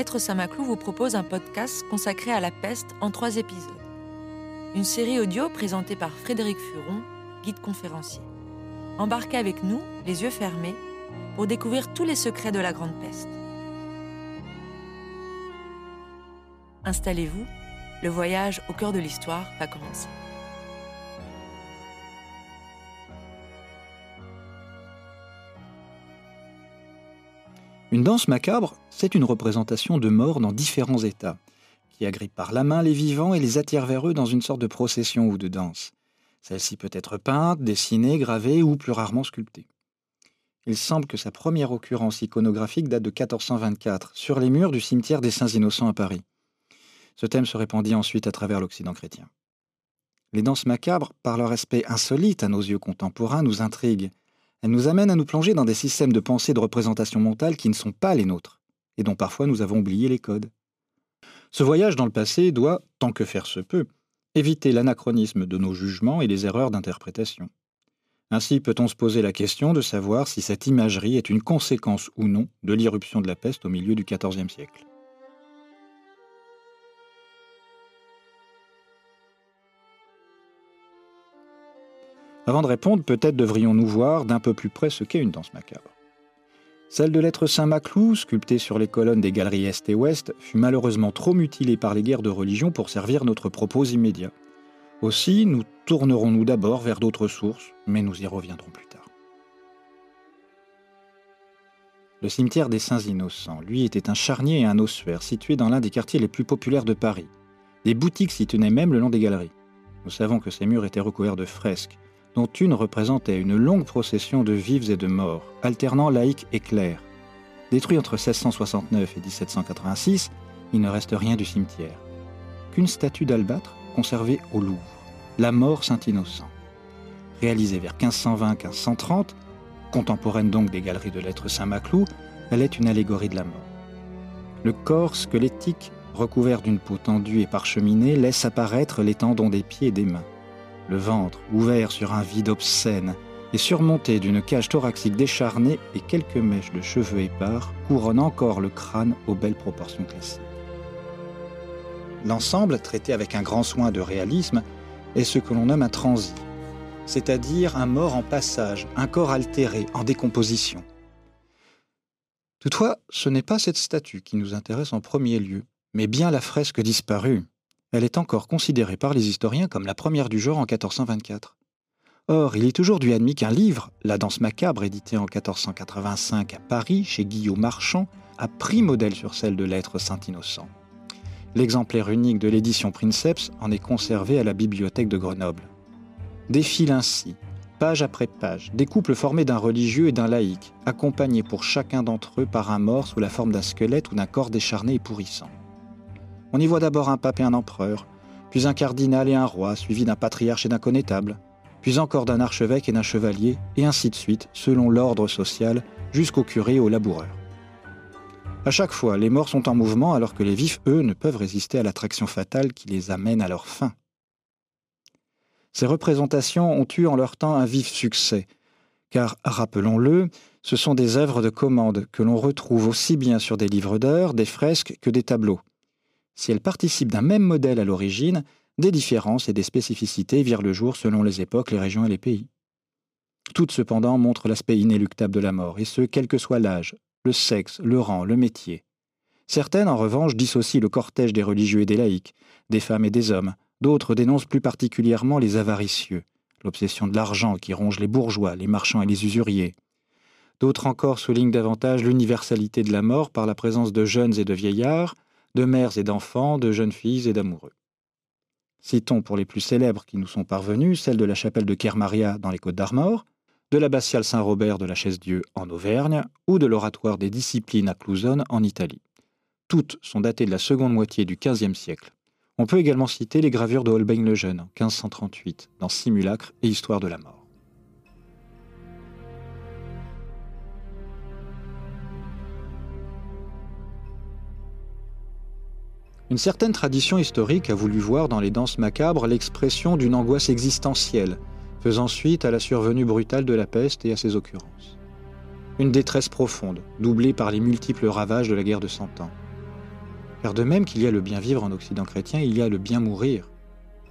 Lettre Saint-Maclou vous propose un podcast consacré à la peste en trois épisodes. Une série audio présentée par Frédéric Furon, guide conférencier. Embarquez avec nous, les yeux fermés, pour découvrir tous les secrets de la Grande Peste. Installez-vous, le voyage au cœur de l'histoire va commencer. Une danse macabre, c'est une représentation de morts dans différents états, qui agrippe par la main les vivants et les attire vers eux dans une sorte de procession ou de danse. Celle-ci peut être peinte, dessinée, gravée ou plus rarement sculptée. Il semble que sa première occurrence iconographique date de 1424, sur les murs du cimetière des Saints Innocents à Paris. Ce thème se répandit ensuite à travers l'Occident chrétien. Les danses macabres, par leur aspect insolite à nos yeux contemporains, nous intriguent elle nous amène à nous plonger dans des systèmes de pensée de représentation mentale qui ne sont pas les nôtres, et dont parfois nous avons oublié les codes. Ce voyage dans le passé doit, tant que faire se peut, éviter l'anachronisme de nos jugements et les erreurs d'interprétation. Ainsi peut-on se poser la question de savoir si cette imagerie est une conséquence ou non de l'irruption de la peste au milieu du XIVe siècle. Avant de répondre, peut-être devrions-nous voir d'un peu plus près ce qu'est une danse macabre. Celle de l'être Saint-Maclou, sculptée sur les colonnes des galeries Est et Ouest, fut malheureusement trop mutilée par les guerres de religion pour servir notre propos immédiat. Aussi, nous tournerons-nous d'abord vers d'autres sources, mais nous y reviendrons plus tard. Le cimetière des Saints Innocents, lui, était un charnier et un ossuaire situé dans l'un des quartiers les plus populaires de Paris. Des boutiques s'y tenaient même le long des galeries. Nous savons que ces murs étaient recouverts de fresques, dont une représentait une longue procession de vifs et de morts, alternant laïcs et clercs. Détruit entre 1669 et 1786, il ne reste rien du cimetière. Qu'une statue d'albâtre conservée au Louvre, la mort Saint-Innocent. Réalisée vers 1520-1530, contemporaine donc des galeries de lettres Saint-Maclou, elle est une allégorie de la mort. Le corps squelettique, recouvert d'une peau tendue et parcheminée, laisse apparaître les tendons des pieds et des mains le ventre ouvert sur un vide obscène et surmonté d'une cage thoracique décharnée et quelques mèches de cheveux épars couronnent encore le crâne aux belles proportions classiques. L'ensemble, traité avec un grand soin de réalisme, est ce que l'on nomme un transi, c'est-à-dire un mort en passage, un corps altéré, en décomposition. Toutefois, ce n'est pas cette statue qui nous intéresse en premier lieu, mais bien la fresque disparue, elle est encore considérée par les historiens comme la première du genre en 1424. Or, il est aujourd'hui admis qu'un livre, La danse macabre, édité en 1485 à Paris chez Guillaume Marchand, a pris modèle sur celle de l'être Saint-Innocent. L'exemplaire unique de l'édition Princeps en est conservé à la bibliothèque de Grenoble. Défile ainsi, page après page, des couples formés d'un religieux et d'un laïc, accompagnés pour chacun d'entre eux par un mort sous la forme d'un squelette ou d'un corps décharné et pourrissant. On y voit d'abord un pape et un empereur, puis un cardinal et un roi, suivi d'un patriarche et d'un connétable, puis encore d'un archevêque et d'un chevalier, et ainsi de suite, selon l'ordre social, jusqu'au curé et au laboureur. À chaque fois, les morts sont en mouvement alors que les vifs, eux, ne peuvent résister à l'attraction fatale qui les amène à leur fin. Ces représentations ont eu en leur temps un vif succès, car, rappelons-le, ce sont des œuvres de commande que l'on retrouve aussi bien sur des livres d'heures, des fresques que des tableaux si elles participent d'un même modèle à l'origine, des différences et des spécificités virent le jour selon les époques, les régions et les pays. Toutes cependant montrent l'aspect inéluctable de la mort, et ce, quel que soit l'âge, le sexe, le rang, le métier. Certaines, en revanche, dissocient le cortège des religieux et des laïcs, des femmes et des hommes, d'autres dénoncent plus particulièrement les avaricieux, l'obsession de l'argent qui ronge les bourgeois, les marchands et les usuriers. D'autres encore soulignent davantage l'universalité de la mort par la présence de jeunes et de vieillards, de mères et d'enfants, de jeunes filles et d'amoureux. Citons pour les plus célèbres qui nous sont parvenus celle de la chapelle de Kermaria dans les Côtes d'Armor, de l'abbatiale Saint-Robert de la Chaise-Dieu en Auvergne ou de l'oratoire des Disciplines à Clouzonne en Italie. Toutes sont datées de la seconde moitié du XVe siècle. On peut également citer les gravures de Holbein le Jeune en 1538 dans Simulacre et Histoire de la mort. Une certaine tradition historique a voulu voir dans les danses macabres l'expression d'une angoisse existentielle, faisant suite à la survenue brutale de la peste et à ses occurrences. Une détresse profonde, doublée par les multiples ravages de la guerre de Cent Ans. Car de même qu'il y a le bien vivre en Occident chrétien, il y a le bien mourir,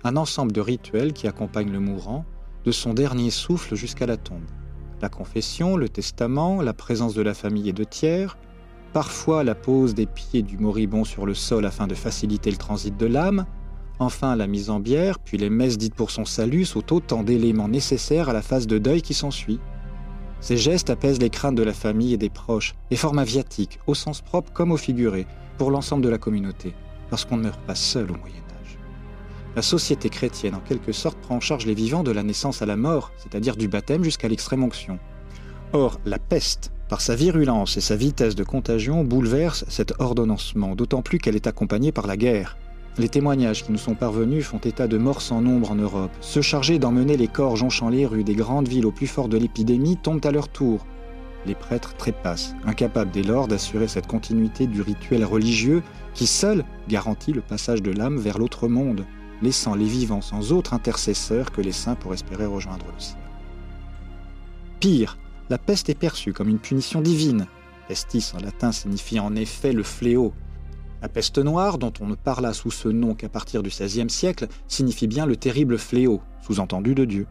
un ensemble de rituels qui accompagnent le mourant de son dernier souffle jusqu'à la tombe. La confession, le testament, la présence de la famille et de tiers, parfois la pose des pieds du moribond sur le sol afin de faciliter le transit de l'âme, enfin la mise en bière, puis les messes dites pour son salut sont autant d'éléments nécessaires à la phase de deuil qui s'ensuit. Ces gestes apaisent les craintes de la famille et des proches, et forment un viatique, au sens propre comme au figuré, pour l'ensemble de la communauté, parce qu'on ne meurt pas seul au Moyen Âge. La société chrétienne, en quelque sorte, prend en charge les vivants de la naissance à la mort, c'est-à-dire du baptême jusqu'à l'extrême onction. Or, la peste, par sa virulence et sa vitesse de contagion, bouleverse cet ordonnancement, d'autant plus qu'elle est accompagnée par la guerre. Les témoignages qui nous sont parvenus font état de morts sans nombre en Europe. Ceux chargés d'emmener les corps jonchant les rues des grandes villes au plus fort de l'épidémie tombent à leur tour. Les prêtres trépassent, incapables dès lors d'assurer cette continuité du rituel religieux qui seul garantit le passage de l'âme vers l'autre monde, laissant les vivants sans autre intercesseur que les saints pour espérer rejoindre le ciel. Pire, la peste est perçue comme une punition divine. Pestis en latin signifie en effet le fléau. La peste noire, dont on ne parla sous ce nom qu'à partir du XVIe siècle, signifie bien le terrible fléau, sous-entendu de Dieu.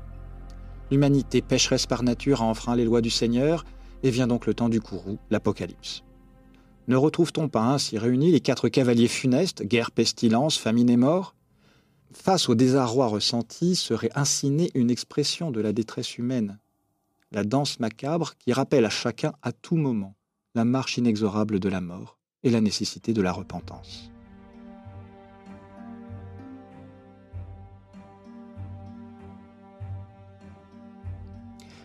L'humanité pécheresse par nature a enfreint les lois du Seigneur, et vient donc le temps du courroux, l'Apocalypse. Ne retrouve-t-on pas ainsi réunis les quatre cavaliers funestes, guerre, pestilence, famine et mort? Face au désarroi ressenti serait ainsi née une expression de la détresse humaine, la danse macabre qui rappelle à chacun à tout moment la marche inexorable de la mort et la nécessité de la repentance.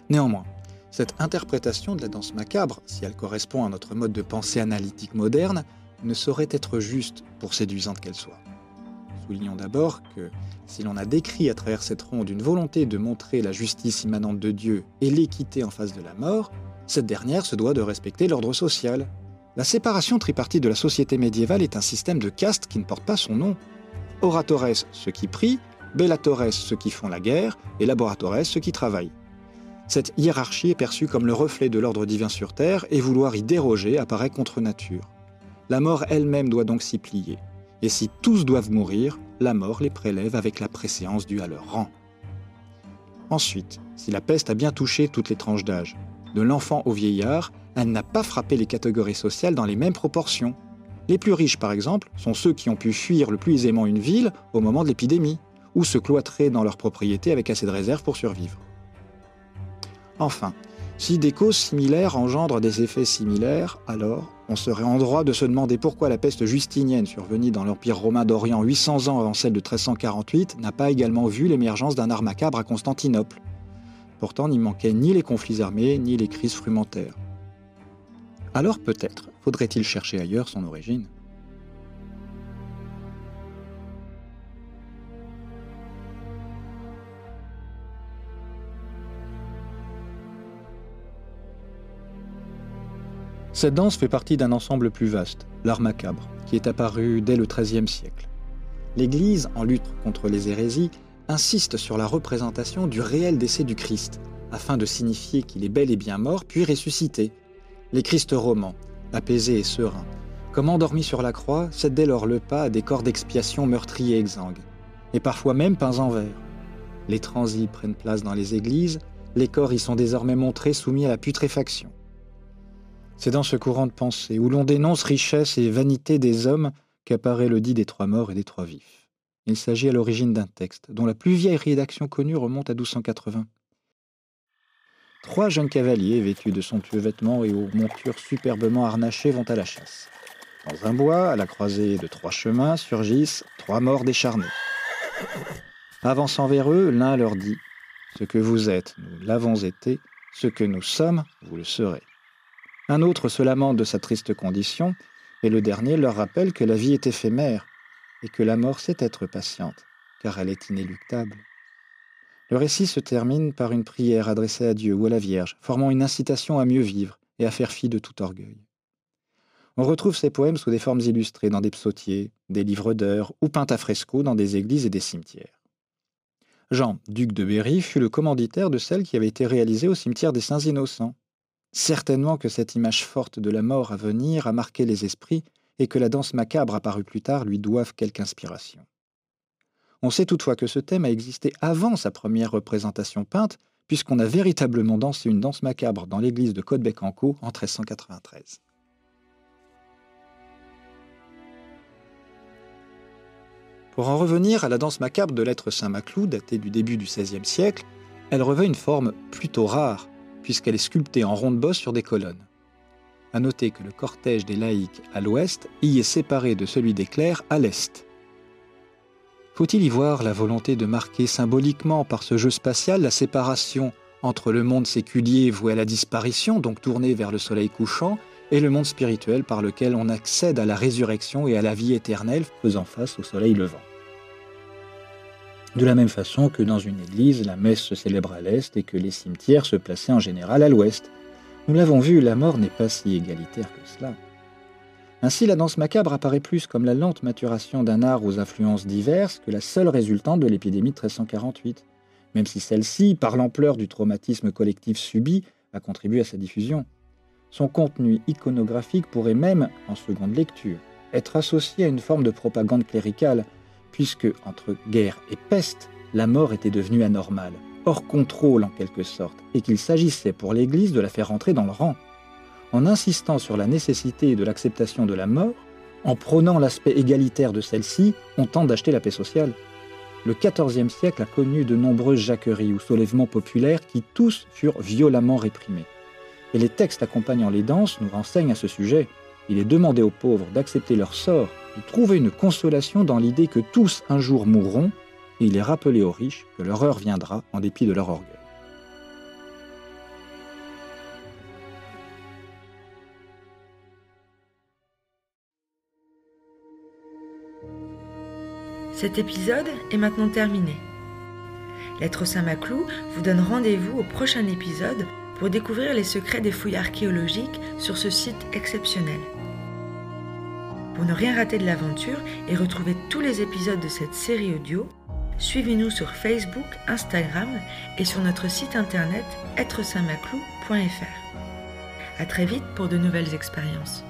Néanmoins, cette interprétation de la danse macabre, si elle correspond à notre mode de pensée analytique moderne, ne saurait être juste pour séduisante qu'elle soit. Soulignons d'abord que si l'on a décrit à travers cette ronde une volonté de montrer la justice immanente de Dieu et l'équité en face de la mort, cette dernière se doit de respecter l'ordre social. La séparation tripartite de la société médiévale est un système de caste qui ne porte pas son nom. Oratores, ceux qui prient, bellatores, ceux qui font la guerre, et laboratores, ceux qui travaillent. Cette hiérarchie est perçue comme le reflet de l'ordre divin sur Terre et vouloir y déroger apparaît contre nature. La mort elle-même doit donc s'y plier. Et si tous doivent mourir, la mort les prélève avec la préséance due à leur rang. Ensuite, si la peste a bien touché toutes les tranches d'âge, de l'enfant au vieillard, elle n'a pas frappé les catégories sociales dans les mêmes proportions. Les plus riches, par exemple, sont ceux qui ont pu fuir le plus aisément une ville au moment de l'épidémie, ou se cloîtrer dans leur propriété avec assez de réserve pour survivre. Enfin, si des causes similaires engendrent des effets similaires, alors on serait en droit de se demander pourquoi la peste justinienne survenue dans l'Empire romain d'Orient 800 ans avant celle de 1348 n'a pas également vu l'émergence d'un art macabre à Constantinople. Pourtant, n'y manquaient ni les conflits armés, ni les crises frumentaires. Alors peut-être faudrait-il chercher ailleurs son origine? Cette danse fait partie d'un ensemble plus vaste, l'art macabre, qui est apparu dès le XIIIe siècle. L'Église, en lutte contre les hérésies, insiste sur la représentation du réel décès du Christ, afin de signifier qu'il est bel et bien mort puis ressuscité. Les Christ romans, apaisés et sereins, comme endormis sur la croix, cèdent dès lors le pas à des corps d'expiation meurtris et exsangues, et parfois même peints en vert. Les transis prennent place dans les églises, les corps y sont désormais montrés soumis à la putréfaction. C'est dans ce courant de pensée, où l'on dénonce richesse et vanité des hommes, qu'apparaît le dit des trois morts et des trois vifs. Il s'agit à l'origine d'un texte, dont la plus vieille rédaction connue remonte à 1280. Trois jeunes cavaliers, vêtus de somptueux vêtements et aux montures superbement harnachées, vont à la chasse. Dans un bois, à la croisée de trois chemins, surgissent trois morts décharnés. Avançant vers eux, l'un leur dit Ce que vous êtes, nous l'avons été, ce que nous sommes, vous le serez. Un autre se lamente de sa triste condition, et le dernier leur rappelle que la vie est éphémère, et que la mort sait être patiente, car elle est inéluctable. Le récit se termine par une prière adressée à Dieu ou à la Vierge, formant une incitation à mieux vivre et à faire fi de tout orgueil. On retrouve ces poèmes sous des formes illustrées dans des psautiers, des livres d'heures ou peints à fresco dans des églises et des cimetières. Jean, duc de Berry, fut le commanditaire de celle qui avait été réalisée au cimetière des Saints Innocents. Certainement que cette image forte de la mort à venir a marqué les esprits et que la danse macabre apparue plus tard lui doive quelque inspiration. On sait toutefois que ce thème a existé avant sa première représentation peinte, puisqu'on a véritablement dansé une danse macabre dans l'église de Côte-Bec-en-Caux en 1393. Pour en revenir à la danse macabre de l'être Saint-Maclou, datée du début du XVIe siècle, elle revêt une forme plutôt rare, puisqu'elle est sculptée en ronde bosse sur des colonnes. À noter que le cortège des laïcs à l'ouest y est séparé de celui des clercs à l'est. Faut-il y voir la volonté de marquer symboliquement par ce jeu spatial la séparation entre le monde séculier voué à la disparition, donc tourné vers le soleil couchant, et le monde spirituel par lequel on accède à la résurrection et à la vie éternelle faisant face au soleil levant? De la même façon que dans une église, la messe se célèbre à l'est et que les cimetières se plaçaient en général à l'ouest. Nous l'avons vu, la mort n'est pas si égalitaire que cela. Ainsi, la danse macabre apparaît plus comme la lente maturation d'un art aux influences diverses que la seule résultante de l'épidémie de 1348, même si celle-ci, par l'ampleur du traumatisme collectif subi, a contribué à sa diffusion. Son contenu iconographique pourrait même, en seconde lecture, être associé à une forme de propagande cléricale, puisque, entre guerre et peste, la mort était devenue anormale, hors contrôle en quelque sorte, et qu'il s'agissait pour l'Église de la faire entrer dans le rang. En insistant sur la nécessité de l'acceptation de la mort, en prônant l'aspect égalitaire de celle-ci, on tente d'acheter la paix sociale. Le XIVe siècle a connu de nombreuses jacqueries ou soulèvements populaires qui tous furent violemment réprimés et les textes accompagnant les danses nous renseignent à ce sujet. Il est demandé aux pauvres d'accepter leur sort, de trouver une consolation dans l'idée que tous un jour mourront, et il est rappelé aux riches que leur heure viendra en dépit de leur orgueil. Cet épisode est maintenant terminé. L'être Saint-Maclou vous donne rendez-vous au prochain épisode pour découvrir les secrets des fouilles archéologiques sur ce site exceptionnel. Pour ne rien rater de l'aventure et retrouver tous les épisodes de cette série audio, suivez-nous sur Facebook, Instagram et sur notre site internet êtresaintmaclou.fr. À très vite pour de nouvelles expériences.